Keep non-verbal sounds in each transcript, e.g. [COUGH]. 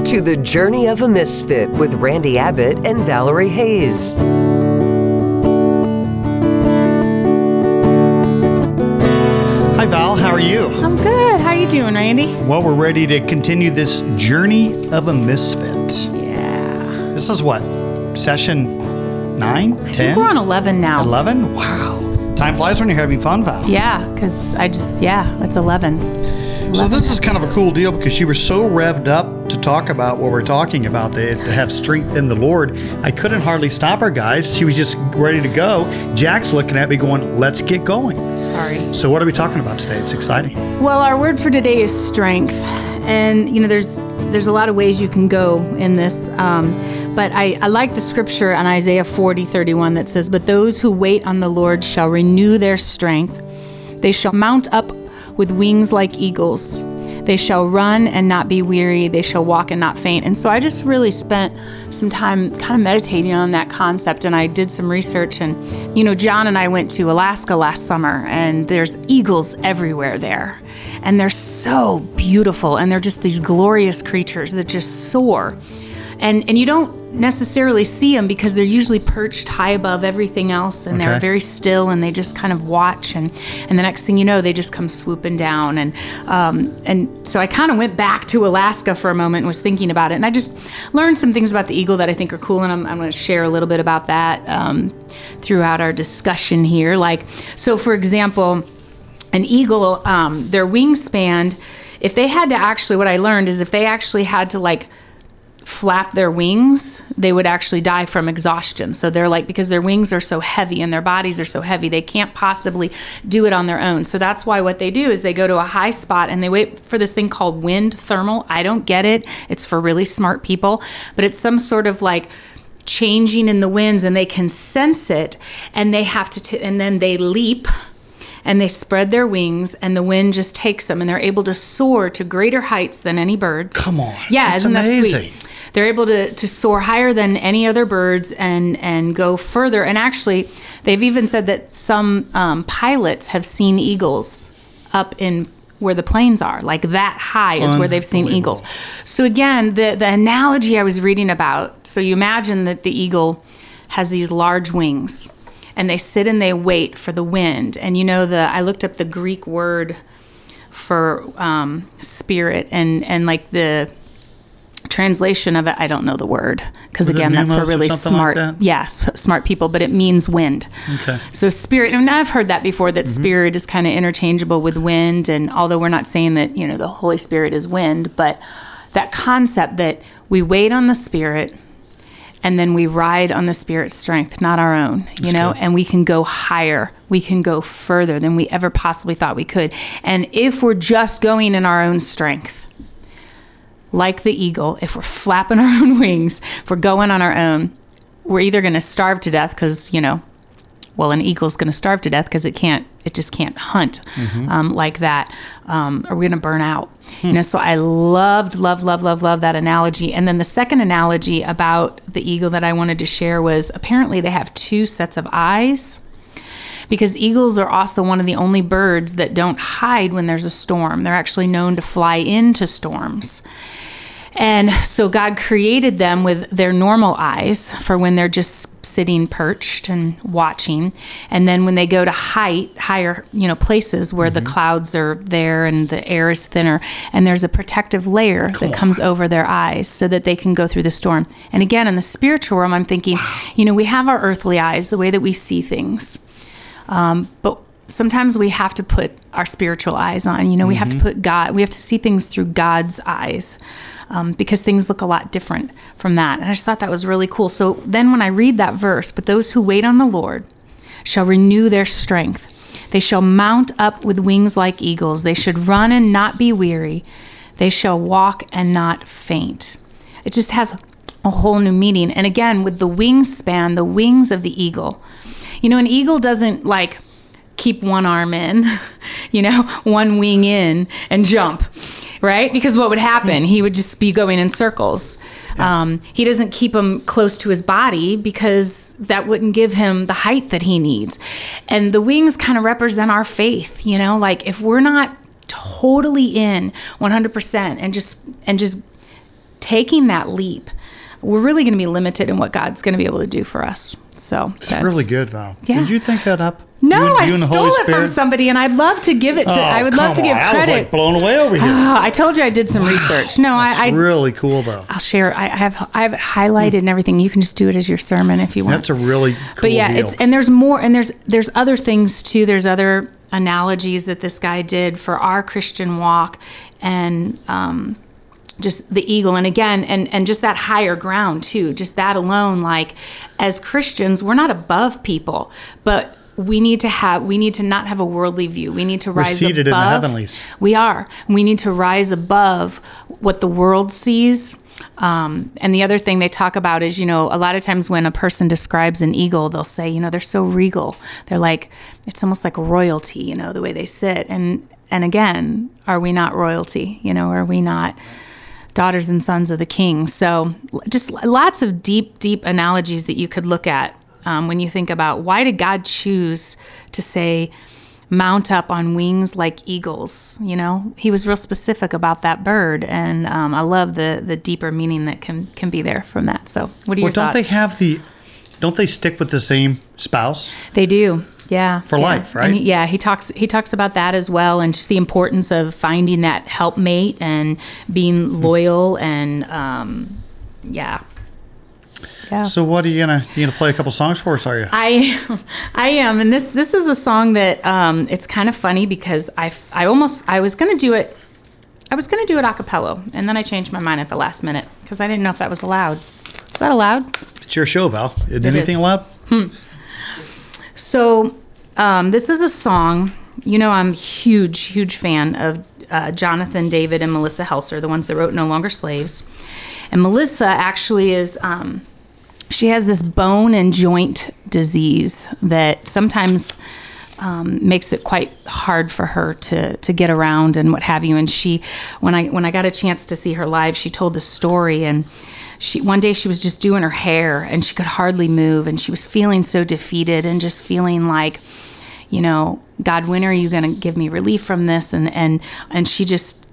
Welcome to the Journey of a Misfit with Randy Abbott and Valerie Hayes. Hi Val, how are you? I'm good. How are you doing, Randy? Well, we're ready to continue this journey of a misfit. Yeah. This is what? Session 9, 10, We're on 11 now. 11? Wow. Time flies when you're having fun, Val. Yeah, because I just, yeah, it's 11. So this is kind of a cool deal because you were so revved up to talk about what we're talking about, the, to have strength in the Lord. I couldn't hardly stop her, guys. She was just ready to go. Jack's looking at me going, let's get going. Sorry. So what are we talking about today? It's exciting. Well, our word for today is strength. And, you know, there's there's a lot of ways you can go in this. Um, but I, I like the scripture on Isaiah 40, 31 that says, But those who wait on the Lord shall renew their strength. They shall mount up with wings like eagles. They shall run and not be weary. They shall walk and not faint. And so I just really spent some time kind of meditating on that concept. And I did some research. And, you know, John and I went to Alaska last summer, and there's eagles everywhere there. And they're so beautiful. And they're just these glorious creatures that just soar. And, and you don't necessarily see them because they're usually perched high above everything else and they're very still and they just kind of watch and and the next thing you know they just come swooping down and um, and so I kind of went back to Alaska for a moment and was thinking about it and I just learned some things about the eagle that I think are cool and I'm, I'm going to share a little bit about that um, throughout our discussion here. Like so for example an eagle um, their wingspan if they had to actually what I learned is if they actually had to like flap their wings, they would actually die from exhaustion. So they're like, because their wings are so heavy and their bodies are so heavy, they can't possibly do it on their own. So that's why what they do is they go to a high spot and they wait for this thing called wind thermal. I don't get it. It's for really smart people, but it's some sort of like, changing in the winds and they can sense it and they have to t- and then they leap and they spread their wings and the wind just takes them and they're able to soar to greater heights than any birds Come on. yeah That's isn't that amazing. sweet they're able to, to soar higher than any other birds and and go further. And actually they've even said that some um, pilots have seen eagles up in where the planes are like that high is where they've seen eagles. So again the the analogy i was reading about so you imagine that the eagle has these large wings and they sit and they wait for the wind. And you know the i looked up the greek word for um, spirit and and like the translation of it i don't know the word because again that's for really like smart that? yes smart people but it means wind Okay. so spirit and i've heard that before Mm-hmm. that spirit is kind of interchangeable with wind and although we're not saying that you know the holy spirit is wind but that concept that we wait on the spirit and then we ride on the spirit's strength not our own you know and we can go higher we can go further than we ever possibly thought we could and if we're just going in our own strength like the eagle, if we're flapping our own wings, if we're going on our own, we're either going to starve to death because, you know, well, an eagle's going to starve to death because it can't, it just can't hunt um, like that, um, or we're going to burn out. You know, so I loved, love, love, love, love that analogy. And then the second analogy about the eagle that I wanted to share was apparently they have two sets of eyes because eagles are also one of the only birds that don't hide when there's a storm. They're actually known to fly into storms. And so God created them with their normal eyes for when they're just sitting perched and watching. And then when they go to height, higher, you know, places where the clouds are there and the air is thinner and there's a protective layer that comes over their eyes so that they can go through the storm. And again, in the spiritual realm, I'm thinking, you know, we have our earthly eyes, the way that we see things. Um, but sometimes we have to put our spiritual eyes on. You know, we have to put God, we have to see things through God's eyes um, because things look a lot different from that. And I just thought that was really cool. So then when I read that verse, but those who wait on the Lord shall renew their strength. They shall mount up with wings like eagles. They should run and not be weary. They shall walk and not faint. It just has a whole new meaning. And again, with the wingspan, the wings of the eagle. You know, an eagle doesn't like keep one arm in, [LAUGHS] you know, one wing in and jump, right? Because what would happen? He would just be going in circles. Um, he doesn't keep them close to his body because that wouldn't give him the height that he needs. And the wings kind of represent our faith, you know, like if we're not totally in 100% and just and just taking that leap, we're really going to be limited in what God's going to be able to do for us. So It's really good, Val. Yeah. Did you think that up? No, You I you the stole it from somebody, and I'd love to give it to. Oh, I would love to come give on. I was credit. like blown away over here. Ah, I told you I did some research. No, I, I really cool though. I'll share. I I have I have it highlighted and everything. You can just do it as your sermon if you want. That's a really cool but yeah, deal. it's and there's more and there's there's other things too. There's other analogies that this guy did for our Christian walk, and um, just the eagle and again and and just that higher ground too. Just that alone, like as Christians, we're not above people, but we need to have we need to not have a worldly view. We need to rise seated in the above. heavenlies. We are. We need to rise above what the world sees. Um, and the other thing they talk about is, you know, a lot of times when a person describes an eagle, they'll say, you know, they're so regal. They're like, it's almost like royalty, you know, the way they sit. And and again, are we not royalty? You know, are we not daughters and sons of the king? So just lots of deep, deep analogies that you could look at um, when you think about why did God choose to say mount up on wings like eagles you know he was real specific about that bird and um, i love the the deeper meaning that can can be there from that so what are your well, don't thoughts they have the? Don't they stick with the same spouse? they do yeah For yeah. life, right? He- yeah he talks he talks about that as well and just the importance of finding that helpmate and being loyal and um yeah yeah So what are you gonna you gonna play a couple songs for us? Are you? I, [LAUGHS] I am, and this this is a song that um, it's kind of funny because I I almost I was gonna do it, I was gonna do it a cappella, and then I changed my mind at the last minute because I didn't know if that was allowed. Is that allowed? It's your show, Val. Is It anything is. allowed? So um, this is a song. You know, I'm huge huge fan of uh, Jonathan David and Melissa Helser, the ones that wrote No Longer Slaves, and Melissa actually is. Um, she has this bone and joint disease that sometimes um, makes it quite hard for her to to get around and what have you. And she, when I when I got a chance to see her live, she told the story and. She, one day she was just doing her hair and she could hardly move and she was feeling so defeated and just feeling like you know god when are you going to give me relief from this and and and she just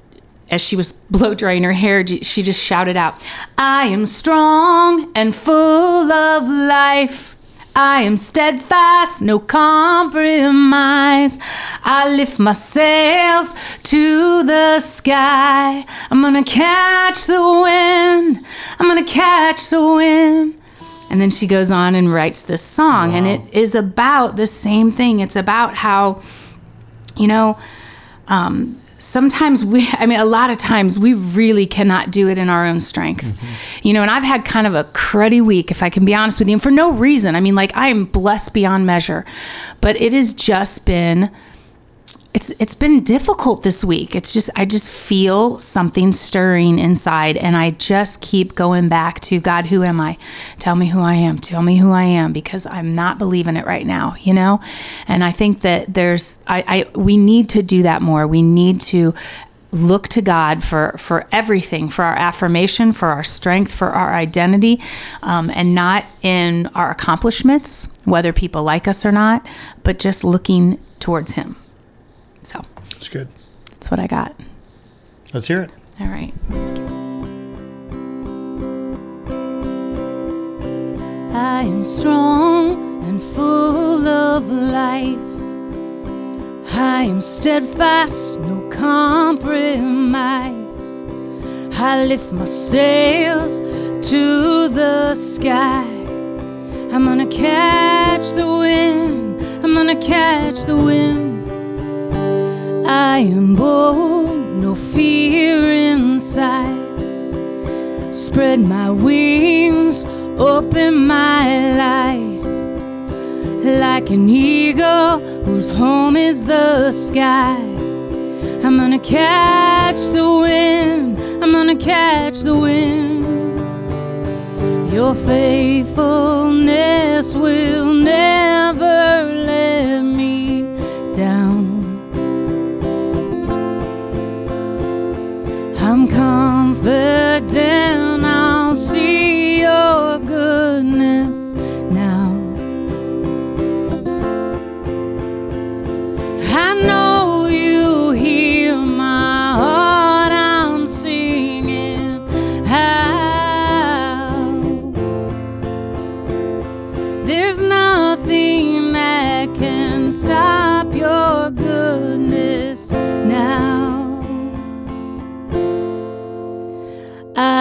as she was [LAUGHS] blow drying her hair, she just shouted out, I am strong and full of life. I am steadfast, no compromise. I lift my sails to the sky. I'm gonna catch the wind. I'm gonna catch the wind. And then she goes on and writes this song, and it is about the same thing. It's about how, you know, um, sometimes we [LAUGHS] i mean a lot of times we really cannot do it in our own strength. Mm-hmm. You know and i've had kind of a cruddy week if i can be honest with you and for no reason. I mean like i am blessed beyond measure but it has just been it's it's been difficult this week. It's just i just feel something stirring inside and i just keep going back to god who am i? Tell me who i am. Tell me who i am because i'm not believing it right now you know? And i think that there's i, I we need to do that more. We need to look to God for for everything, for our affirmation, for our strength, for our identity, um, and not in our accomplishments, whether people like us or not, but just looking towards Him. So It's good. that's what I got. Let's hear it. All right. I am strong and full of life. I am steadfast, no compromise. I lift my sails to the sky. I'm gonna catch the wind. I'm gonna catch the wind. I am bold, no fear inside. Spread my wings, open my life. Like an eagle whose home is the sky. I'm gonna catch the wind, I'm gonna catch the wind. Your faithfulness will never I'll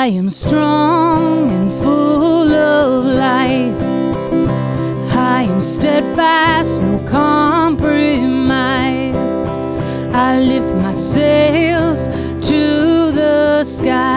I am strong and full of life. I am steadfast, no compromise. I lift my sails to the sky.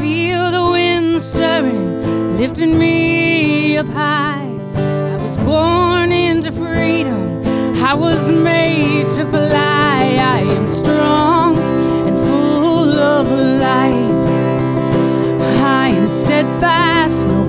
Feel the wind stirring, lifting me up high. I was born into freedom, I was made to fly. I am strong and full of life. I am steadfast, no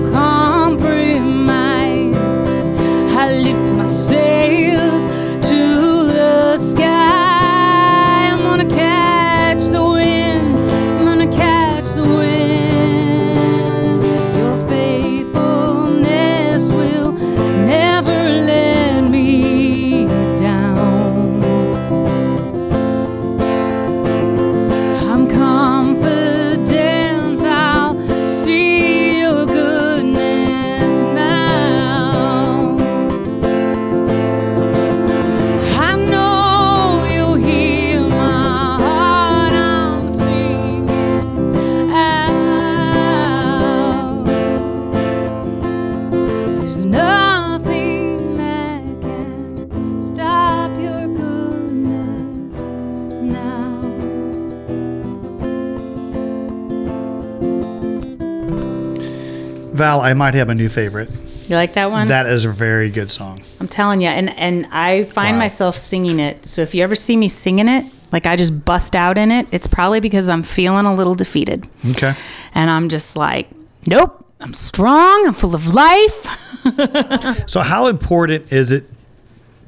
Val, I might have a new favorite. You like that one? That is a very good song. I'm telling you, and and I find Wow. myself singing it. So if you ever see me singing it, like I just bust out in it, it's probably because I'm feeling a little defeated, Okay. and I'm just like, nope, I'm strong, I'm full of life. [LAUGHS] So, how important is it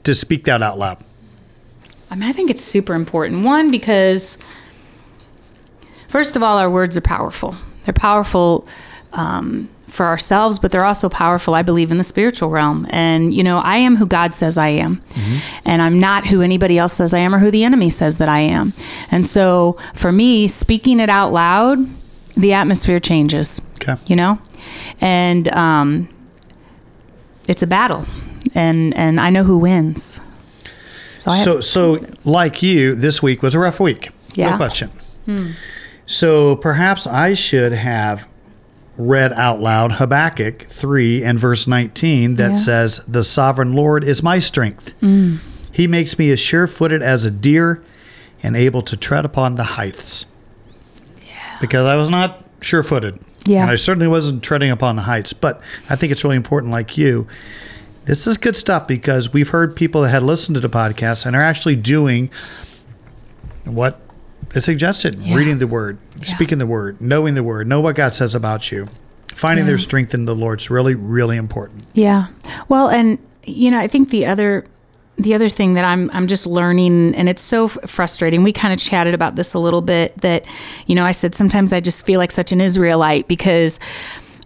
to speak that out loud? I mean, I think it's super important. One, because first of all, our words are powerful. They're powerful um, for ourselves, but they're also powerful, I believe, in the spiritual realm. And, you know, I am who God says I am. And I'm not who anybody else says I am or who the enemy says that I am. And so for me, speaking it out loud, the atmosphere changes Okay. you know and um, it's a battle and and i know who wins so, I So, so like you, this week was a rough week. Yeah. No question. So perhaps I should have read out loud Habakkuk 3 and verse 19 that Yeah. says, The sovereign Lord is my strength. Mm. He makes me as sure footed as a deer and able to tread upon the heights. Yeah. Because I was not sure footed. Yeah. And I certainly wasn't treading upon the heights. But I think it's really important, like you. This is good stuff because we've heard people that had listened to the podcast and are actually doing what is suggested Yeah. reading the word, speaking the word, knowing the word, know what God says about you. Finding their strength in the Lord is really, really important. Yeah. Well, and you know, I think the other the other thing that I'm I'm just learning and it's so f- frustrating. We kind of chatted about this a little bit that you know, I said sometimes I just feel like such an Israelite because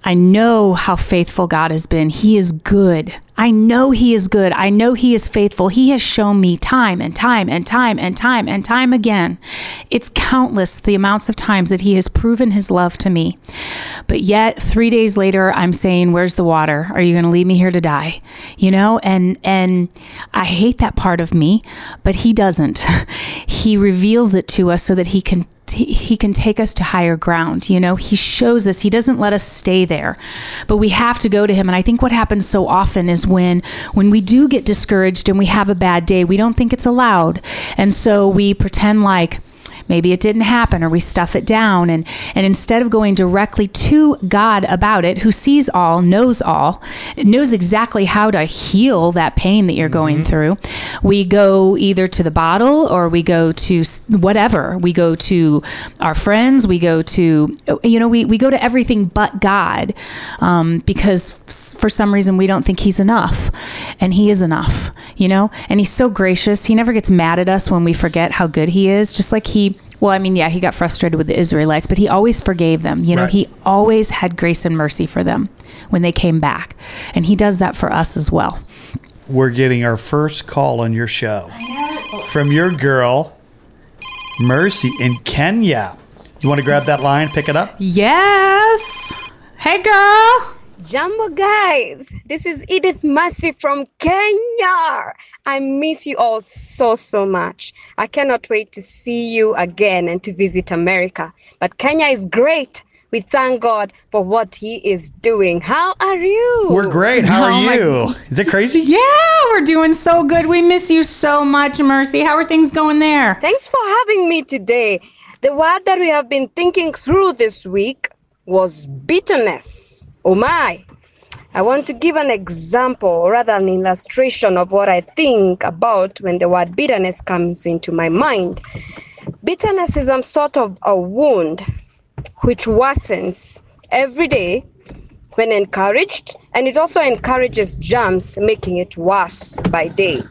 I know how faithful God has been. He is good. I know He is good. I know He is faithful. He has shown me time and time and time and time and time again. It's countless the amounts of times that He has proven His love to me. But yet 3 days later I'm saying, "Where's the water? Are you going to leave me here to die?" You know? And and I hate that part of me, but he doesn't. [LAUGHS] he reveals it to us so that he can he can take us to higher ground you know? He shows us he doesn't let us stay there. But we have to go to him. And i think what happens so often is when when we do get discouraged and we have a bad day we don't think it's allowed. And so we pretend like maybe it didn't happen or we stuff it down. And and instead of going directly to God about it who sees all knows all knows exactly how to heal that pain that you're going through we go either to the bottle or we go to whatever. We go to our friends. We go to you know we, we go to everything but God um, because for some reason we don't think he's enough. And he is enough you know? And he's so gracious. He never gets mad at us when we forget how good he is just like he well i mean yeah he got frustrated with the israelites but he always forgave them you know Right. he always had grace and mercy for them when they came back and he does that for us as well We're getting our first call on your show from your girl, Mercy in Kenya. You want to grab that line, pick it up? yes hey girl Jumbo guys, this is Edith Mercy from Kenya. I miss you all so, so much. I cannot wait to see you again and to visit America. But Kenya is great. We thank God for what He is doing. How are you? We're great. How Oh are my- you? Is it crazy? yeah we're doing so good we miss you so much mercy how are things going there Thanks for having me today. The word that we have been thinking through this week was bitterness. Oh my. I want to give an example, or rather an illustration of what I think about when the word bitterness comes into my mind. Bitterness is some sort of a wound which worsens every day when encouraged, and it also encourages germs, making it worse by day.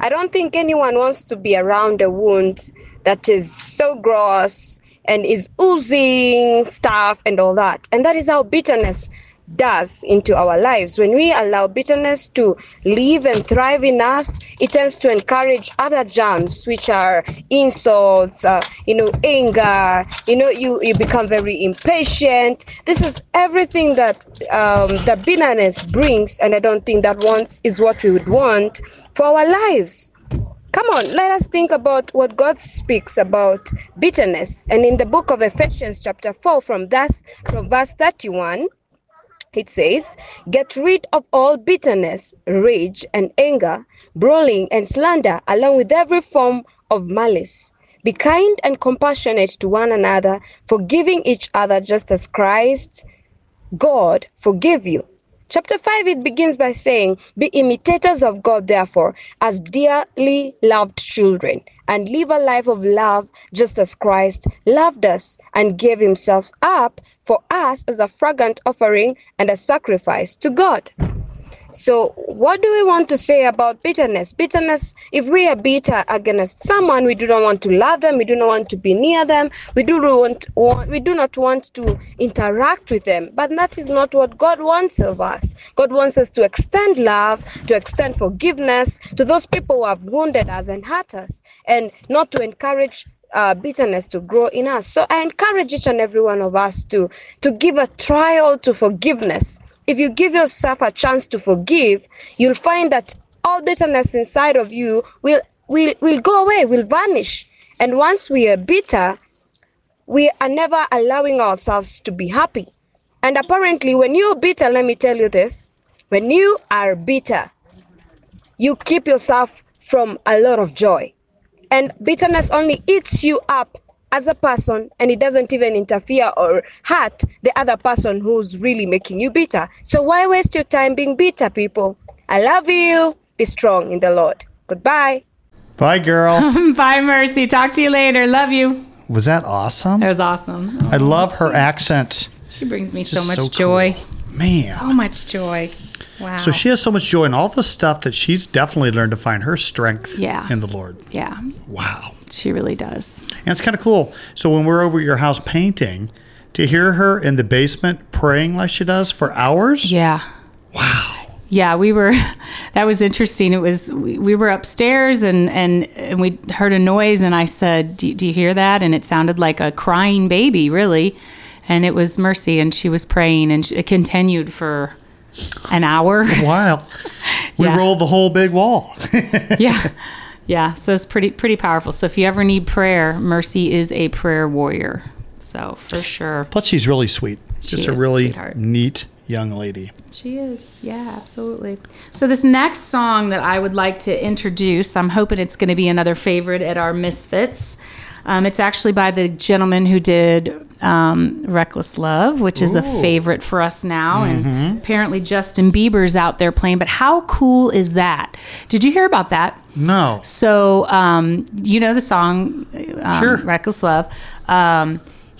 I don't think anyone wants to be around a wound that is so gross and is oozing stuff and all that. And that is how bitterness does into our lives. When we allow bitterness to live and thrive in us, it tends to encourage other germs, which are insults, uh, you know, anger. You know, you you become very impatient. This is everything that um, that bitterness brings, and I don't think that wants is what we would want for our lives. Come on, let us think about what God speaks about bitterness. And in the book of Ephesians, chapter 4, from thus from verse 31, it says, Get rid of all bitterness, rage, and anger, brawling, and slander, along with every form of malice. Be kind and compassionate to one another, forgiving each other just as Christ, God, forgive you. Chapter 5, it begins by saying, Be imitators of God, therefore, as dearly loved children, and live a life of love just as Christ loved us and gave himself up for us as a fragrant offering and a sacrifice to God. So, what do we want to say about bitterness? Bitterness, if we are bitter against someone, we do not want to love them, we do not want to be near them, we do not want, want we do not want to interact with them. But that is not what God wants of us. God wants us to extend love, to extend forgiveness to those people who have wounded us and hurt us, and not to encourage uh, bitterness to grow in us. So I encourage each and every one of us to to give a trial to forgiveness. If you give yourself a chance to forgive, you'll find that all bitterness inside of you will will will go away, will vanish. And once we are bitter, we are never allowing ourselves to be happy. And apparently, when you're bitter, let me tell you this: when you are bitter, you keep yourself from a lot of joy and bitterness only eats you up as a person and it doesn't even interfere or hurt the other person who's really making you bitter so why waste your time being bitter people i love you be strong in the lord goodbye Bye, girl. [LAUGHS] bye mercy talk to you later love you Was that awesome? that was awesome I oh, love her accent. she brings me so much so cool. joy Man. so much joy wow So she has so much joy in all the stuff that she's definitely learned to find her strength Yeah. in the Lord. yeah Wow. She really does And it's kind of cool. So when we're over at your house painting, to hear her in the basement praying like she does for hours. Yeah. Wow. Yeah, we were. [LAUGHS] That was interesting. It was we, we were upstairs and and and we heard a noise and I said, do, "Do you hear that?" And it sounded like a crying baby, really. and it was Mercy, and she was praying, and it continued for an hour. Wow. [LAUGHS] We Yeah. rolled the whole big wall. [LAUGHS] yeah, yeah. So it's pretty pretty powerful. So if you ever need prayer, Mercy is a prayer warrior. So for sure, Plus, she's really sweet. She Just a really sweetheart. neat young lady. she is. Yeah, absolutely. So this next song that I would like to introduce, I'm hoping it's going to be another favorite at our Misfits. Um, it's actually by the gentleman who did um, "Reckless Love," which is a favorite for us now, and apparently Justin Bieber's out there playing. But how cool is that? Did you hear about that? No. So, um, you know the song um, Sure. Reckless Love.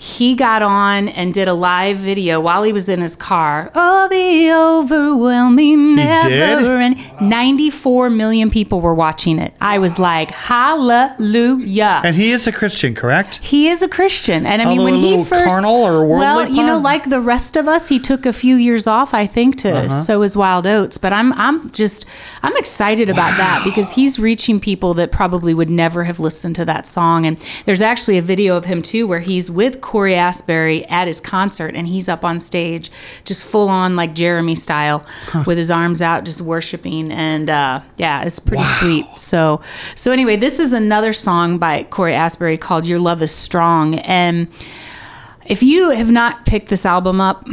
He got on and did a live video while he was in his car. Oh, the overwhelming never and 94 million people were watching it. I was like, hallelujah. And he is a Christian, correct? He is a Christian, and I mean, Although when he first carnal or worldly well, you know, like the rest of us, he took a few years off, I think, to Uh-huh. sow his wild oats. But I'm, I'm just, I'm excited about that because he's reaching people that probably would never have listened to that song. And there's actually a video of him too, where he's with Cory Asbury at his concert, and he's up on stage, just full on like Jeremy style, with his arms out, just worshiping. And uh, yeah, it's pretty sweet. So, so anyway, this is another song by Cory Asbury called "Your Love Is Strong," and if you have not picked this album up,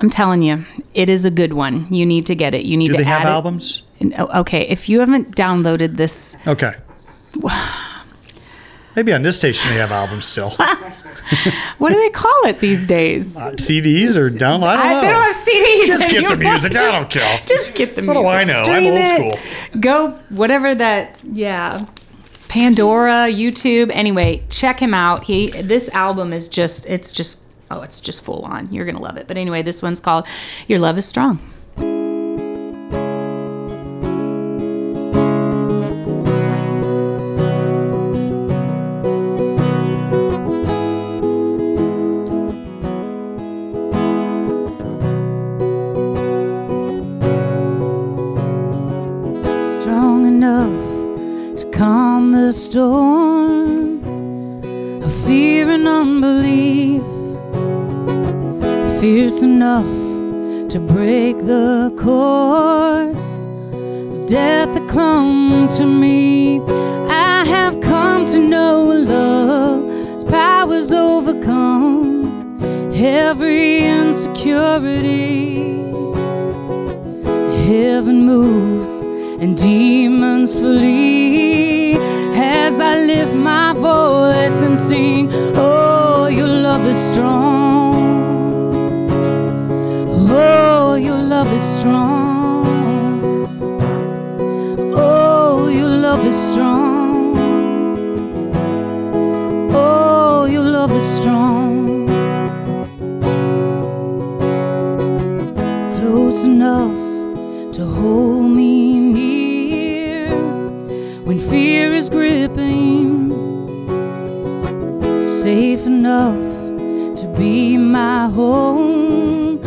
I'm telling you, it is a good one. You need to get it. You need Do to they have add it. albums? Oh, Okay, if you haven't downloaded this, Okay. [SIGHS] Maybe on this station they have albums still. [LAUGHS] what do they call it these days? Uh, CDs or download? I don't know. they don't have CDs. Just get the music. I Just- don't care. Just get the music. What do. I know? I'm Stream old it. Go whatever that. Yeah. Pandora, YouTube. Anyway, check him out. He this album is just it's just oh it's just full on. You're gonna love it. But anyway, this one's called "Your Love Is Strong." strong Heaven moves and demons flee as I lift my voice and sing. Oh, your love is strong. Oh, your love is strong. Oh, your love is strong. Oh, your love is strong. To be my home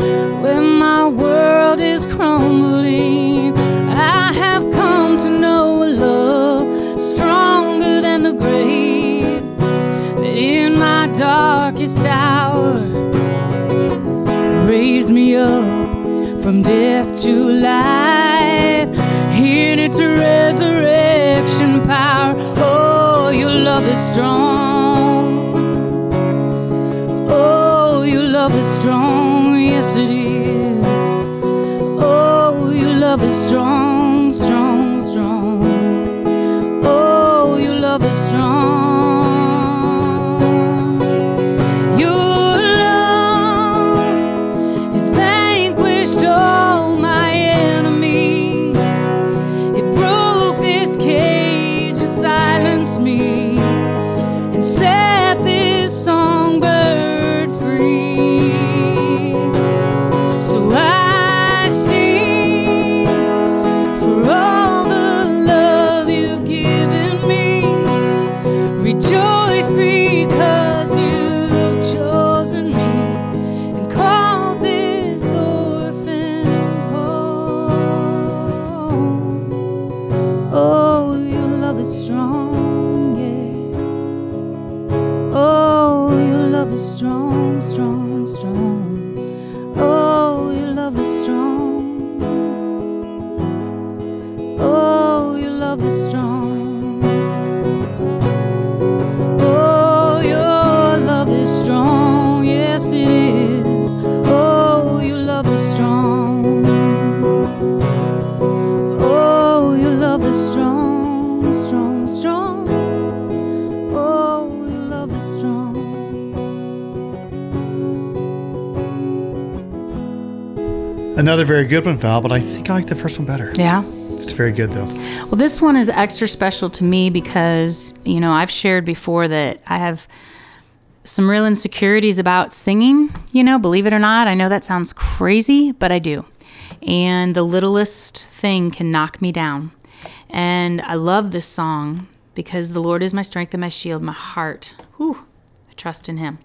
when my world is crumbling. I have come to know a love stronger than the grave. In my darkest hour, raise me up from death to life in its resurrection power. Oh, your love is strong. Love is strong. Yes, it is. Oh, your love is strong, strong, strong. Oh, your love is rejoice because. Another very good one, Val, but I think I like the first one better. Yeah. It's very good, though. Well, this one is extra special to me because, you know, I've shared before that I have some real insecurities about singing, you know, believe it or not. I know that sounds crazy, but I do. And the littlest thing can knock me down. And I love this song because the Lord is my strength and my shield, my heart. Whew, I trust in Him.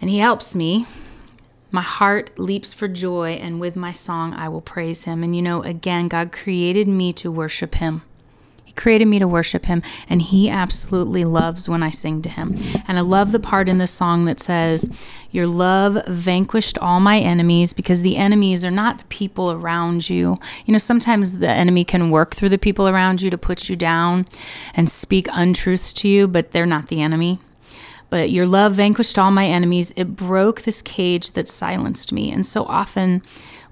And He helps me. My heart leaps for joy, and with my song I will praise Him. And you know, again, God created me to worship Him. He created me to worship Him, and He absolutely loves when I sing to Him. And I love the part in the song that says, Your love vanquished all my enemies, because the enemies are not the people around you. You know, sometimes the enemy can work through the people around you to put you down and speak untruths to you, but they're not the enemy. But your love vanquished all my enemies. It broke this cage that silenced me. And so often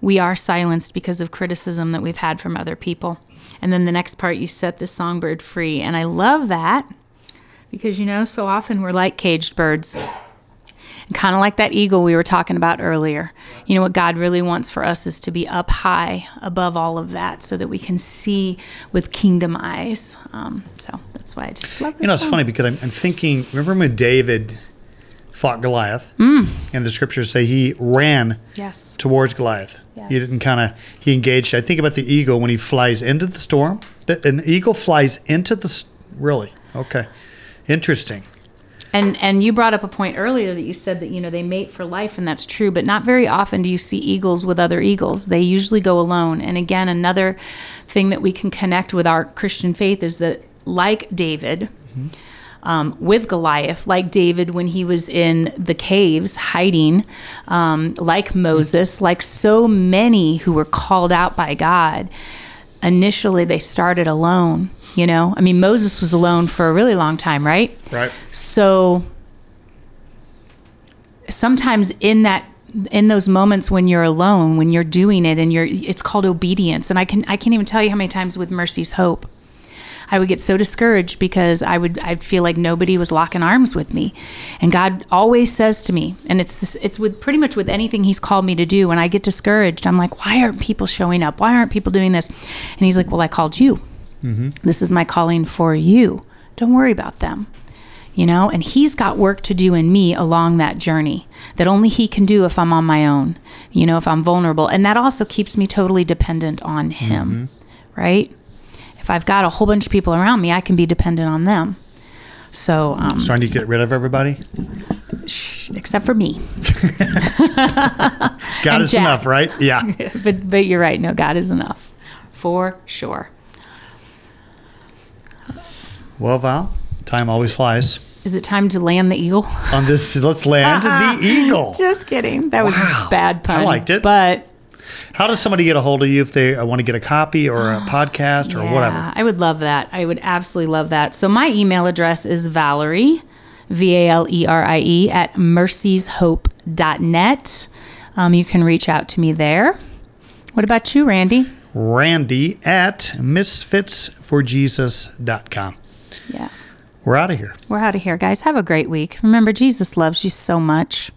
we are silenced because of criticism that we've had from other people. And then the next part, you set the songbird free. And I love that because, you know, so often we're like caged birds. Kind of like that eagle we were talking about earlier. You know, what God really wants for us is to be up high above all of that so that we can see with kingdom eyes. Um, so that's why I just love this. You know, it's song. funny because I'm, I'm thinking, remember when David fought Goliath? Mm. And the scriptures say he ran Yes. towards Goliath. Yes. He didn't kind of, he engaged. I think about the eagle when he flies into the storm. That An eagle flies into the, really? Okay. Interesting. And and you brought up a point earlier that you said that you know they mate for life and that's true, but not very often do you see eagles with other eagles. They usually go alone. And again, another thing that we can connect with our Christian faith is that like David, um, with Goliath, like David when he was in the caves hiding, um, like Moses, like so many who were called out by God, initially they started alone. You know, I mean, Moses was alone for a really long time, right? Right. So sometimes in that in those moments when you're alone, when you're doing it and you're it's called obedience. And I can I can't even tell you how many times with Mercy's Hope I would get so discouraged because I would I'd feel like nobody was locking arms with me. And God always says to me, and it's this, it's with pretty much with anything he's called me to do when I get discouraged, I'm like, why aren't people showing up? Why aren't people doing this? And he's like, well, I called you. This is my calling for you. Don't worry about them. You know, and he's got work to do in me along that journey that only he can do if I'm on my own, you know, if I'm vulnerable. And that also keeps me totally dependent on him, right? If I've got a whole bunch of people around me, I can be dependent on them. So, um, So I need to get rid of everybody? shh, except for me. [LAUGHS] [LAUGHS] God And is Jack. enough, right? Yeah. [LAUGHS] but but you're right. No, God is enough, for sure. Well, Val, time always flies. Is it time to land the eagle? On this, let's land the [LAUGHS] eagle. Just kidding. That was Wow. a bad pun. I liked it. but How does somebody get a hold of you if they uh, want to get a copy or a podcast or Yeah, whatever? I would love that. I would absolutely love that. So my email address is Valerie, V A L E R I E, at mercyshope.net. Um, you can reach out to me there. What about you, Randy? Randy at misfitsforjesus.com. Yeah. We're out of here. We're out of here, guys. Have a great week. Remember, Jesus loves you so much.